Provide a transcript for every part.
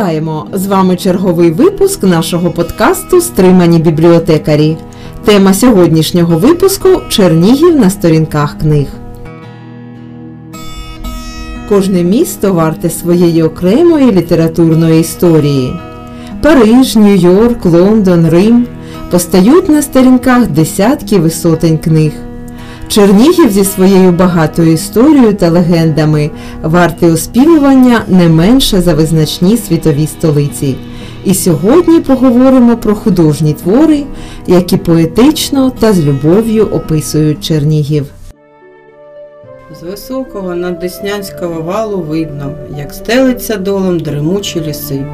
Вітаємо! З вами черговий випуск нашого подкасту Стримані бібліотекарі. Тема сьогоднішнього випуску Чернігів на сторінках книг. Кожне місто варте своєї окремої літературної історії. Париж, Нью-Йорк, Лондон, Рим постають на сторінках десятків і сотень книг. Чернігів зі своєю багатою історією та легендами вартий оспівування не менше за визначні світові столиці. І сьогодні поговоримо про художні твори, які поетично та з любов'ю описують Чернігів. З високого наддеснянського валу видно, як стелиться долом дремучі ліси,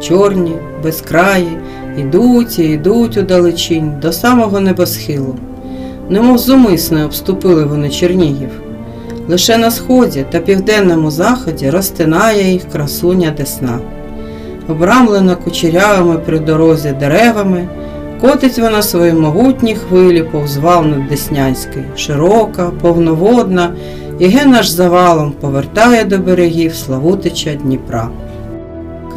чорні, безкраї, ідуть і йдуть у далечінь до самого небосхилу. Немов зумисне обступили вони Чернігів. Лише на сході та південному заході розтинає їх красуня Десна. Обрамлена кучерявими при дорозі деревами, котить вона свої могутні хвилі повз вал над Деснянський, широка, повноводна, і генаж завалом повертає до берегів Славутича Дніпра.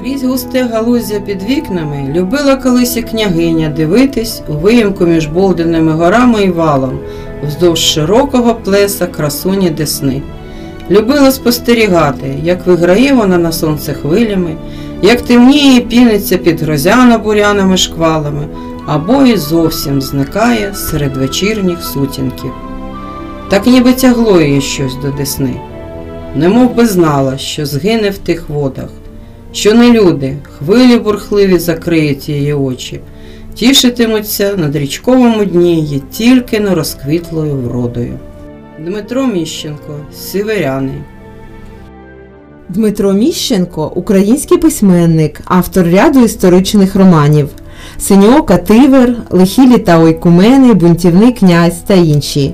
Крізь густе галуздя під вікнами любила колись і княгиня дивитись у виїмку між Болденими горами і валом, вздовж широкого плеса красуні Десни. Любила спостерігати, як виграє вона на сонце хвилями, як темніє і піниться під грозяно-буряними шквалами, або і зовсім зникає серед вечірніх сутінків. Так ніби тягло її щось до Десни, немов би знала, що згине в тих водах що не люди, хвилі бурхливі закриють її очі, тішитимуться на дрічковому дні її тільки не розквітлою вродою. Дмитро Міщенко, Сіверяни. Дмитро Міщенко український письменник, автор ряду історичних романів Синьока, Тивер, Лихі літа Ойкумени, Бунтівний князь та інші.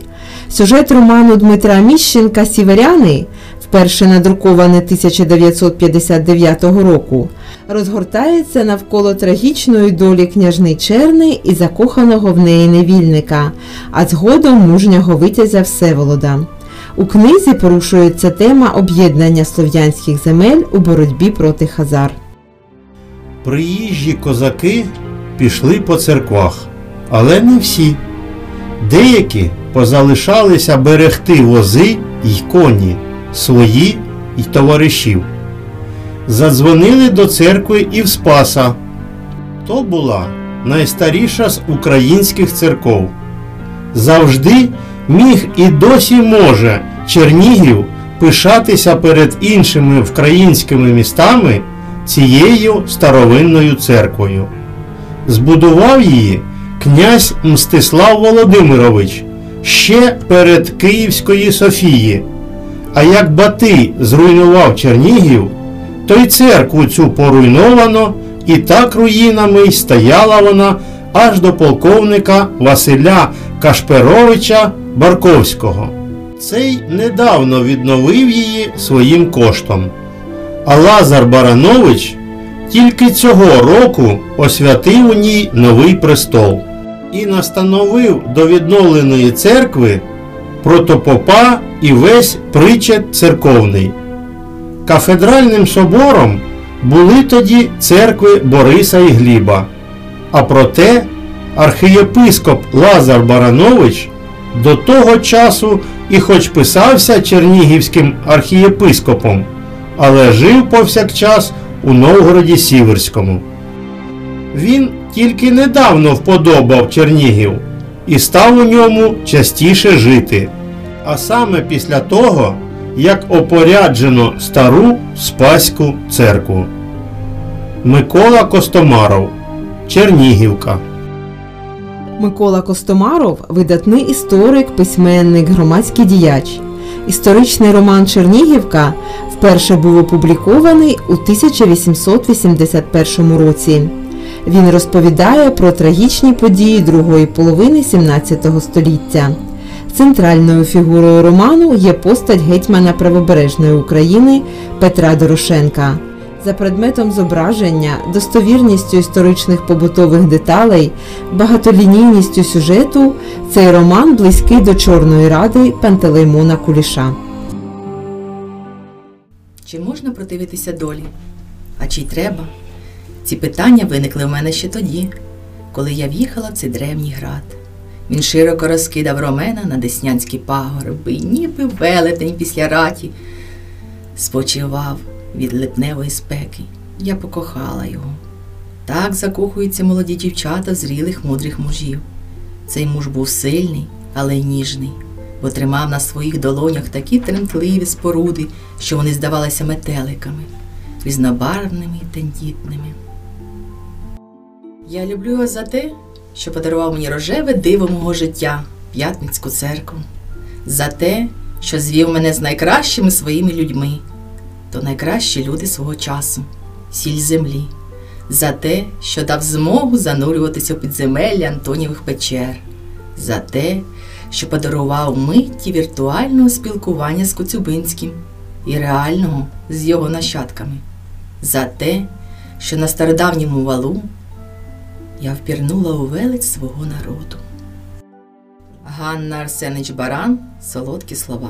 Сюжет роману Дмитра Міщенка Сіверяни вперше надруковане 1959 року, розгортається навколо трагічної долі княжни Черни і закоханого в неї невільника, а згодом мужнього витязя Всеволода. У книзі порушується тема об'єднання слов'янських земель у боротьбі проти хазар. Приїжджі козаки пішли по церквах, але не всі. Деякі позалишалися берегти вози й коні свої й товаришів. Задзвонили до церкви і в Спаса. То була найстаріша з українських церков. Завжди міг і досі може Чернігів пишатися перед іншими українськими містами цією старовинною церквою. Збудував її князь Мстислав Володимирович ще перед Київської Софії. А як Батий зруйнував Чернігів, то й церкву цю поруйновано, і так руїнами й стояла вона аж до полковника Василя Кашперовича Барковського. Цей недавно відновив її своїм коштом. А Лазар Баранович тільки цього року освятив у ній новий престол і настановив до відновленої церкви протопопа і весь причет церковний. Кафедральним собором були тоді церкви Бориса і Гліба. А проте архієпископ Лазар Баранович до того часу і хоч писався чернігівським архієпископом, але жив повсякчас у Новгороді Сіверському. Він тільки недавно вподобав Чернігів і став у ньому частіше жити. А саме після того, як опоряджено стару Спаську церкву. Микола Костомаров Чернігівка. Микола Костомаров видатний історик, письменник, громадський діяч. Історичний роман Чернігівка вперше був опублікований у 1881 році. Він розповідає про трагічні події другої половини 17 століття. Центральною фігурою роману є постать гетьмана правобережної України Петра Дорошенка. За предметом зображення, достовірністю історичних побутових деталей, багатолінійністю сюжету цей роман близький до Чорної ради Пантелеймона Куліша. Чи можна противитися долі? А чи й треба? Ці питання виникли в мене ще тоді, коли я в'їхала в цей древній град. Він широко розкидав ромена на деснянські пагорби, ніби велетень після раті. Спочивав від липневої спеки. Я покохала його. Так закохуються молоді дівчата зрілих мудрих мужів. Цей муж був сильний, але й ніжний, бо тримав на своїх долонях такі тремтливі споруди, що вони здавалися метеликами, різнобарвними й тендітними. Я люблю його за те, що подарував мені рожеве диво мого життя, п'ятницьку церкву, за те, що звів мене з найкращими своїми людьми, то найкращі люди свого часу, сіль землі, за те, що дав змогу занурюватися у підземелля Антонівих печер, за те, що подарував митті віртуального спілкування з Коцюбинським і реального з його нащадками, за те, що на стародавньому валу я впірнула у велич свого народу. Ганна Арсенич Баран Солодкі слова.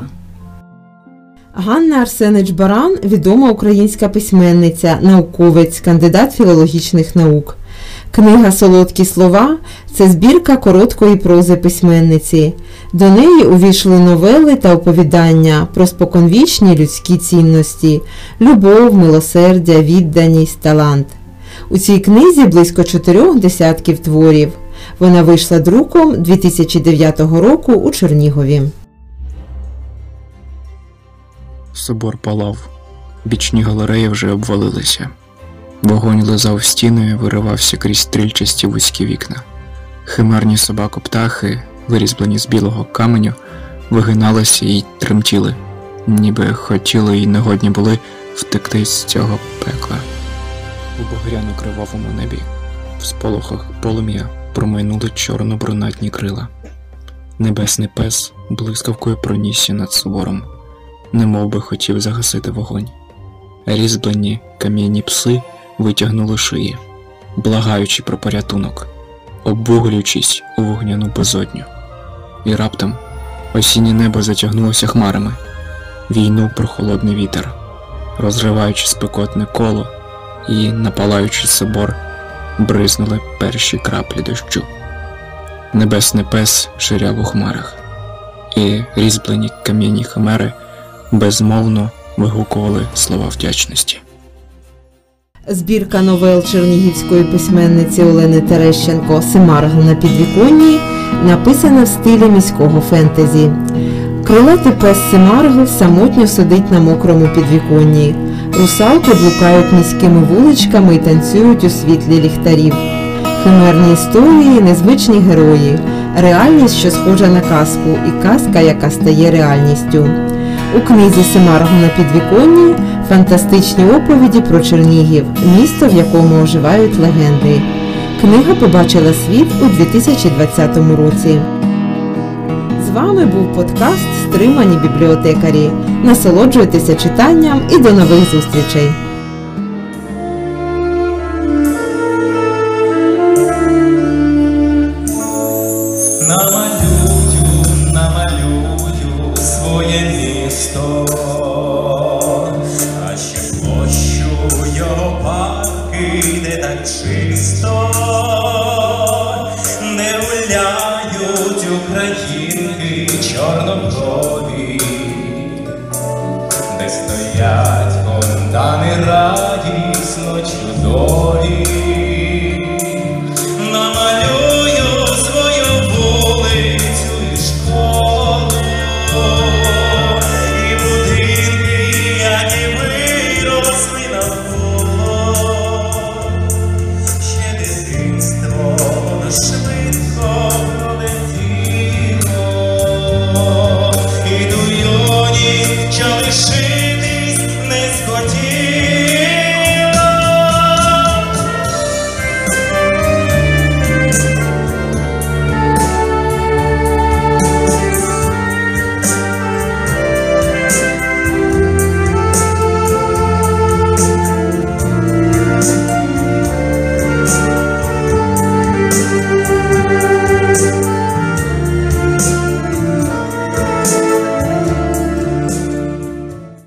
Ганна Арсенич Баран відома українська письменниця, науковець, кандидат філологічних наук. Книга Солодкі слова це збірка короткої прози письменниці. До неї увійшли новели та оповідання про споконвічні людські цінності, любов, милосердя, відданість, талант. У цій книзі близько чотирьох десятків творів. Вона вийшла друком 2009 року у Чернігові. Собор палав, бічні галереї вже обвалилися. Вогонь лизав стіною, виривався крізь стрільчасті вузькі вікна. Химерні собако-птахи, вирізблені з білого каменю, вигиналися і тремтіли, ніби хотіли і негодні були втекти з цього пекла. У багряно кривавому небі, в сполохах полум'я промайнули чорно-брунатні крила. Небесний пес блискавкою пронісся над собором немов би хотів загасити вогонь. Різьблені кам'яні пси витягнули шиї, благаючи про порятунок, обвуглюючись у вогняну безодню. І раптом осіннє небо затягнулося хмарами, війнув прохолодний вітер, розриваючи спекотне коло і, напалаючи собор, бризнули перші краплі дощу. Небесний пес ширяв у хмарах, і різьблені кам'яні химери безмовно вигукували слова вдячності. Збірка новел чернігівської письменниці Олени Терещенко Семаргл на підвіконні написана в стилі міського фентезі. Крилатий пес Семаргл самотньо сидить на мокрому підвіконні. Русалки блукають міськими вуличками і танцюють у світлі ліхтарів. Химерні історії, незвичні герої, реальність, що схожа на казку, і казка, яка стає реальністю. У книзі Семаргу на підвіконні фантастичні оповіді про Чернігів, місто, в якому оживають легенди. Книга побачила світ у 2020 році. З вами був подкаст Стримані бібліотекарі. Насолоджуйтеся читанням і до нових зустрічей!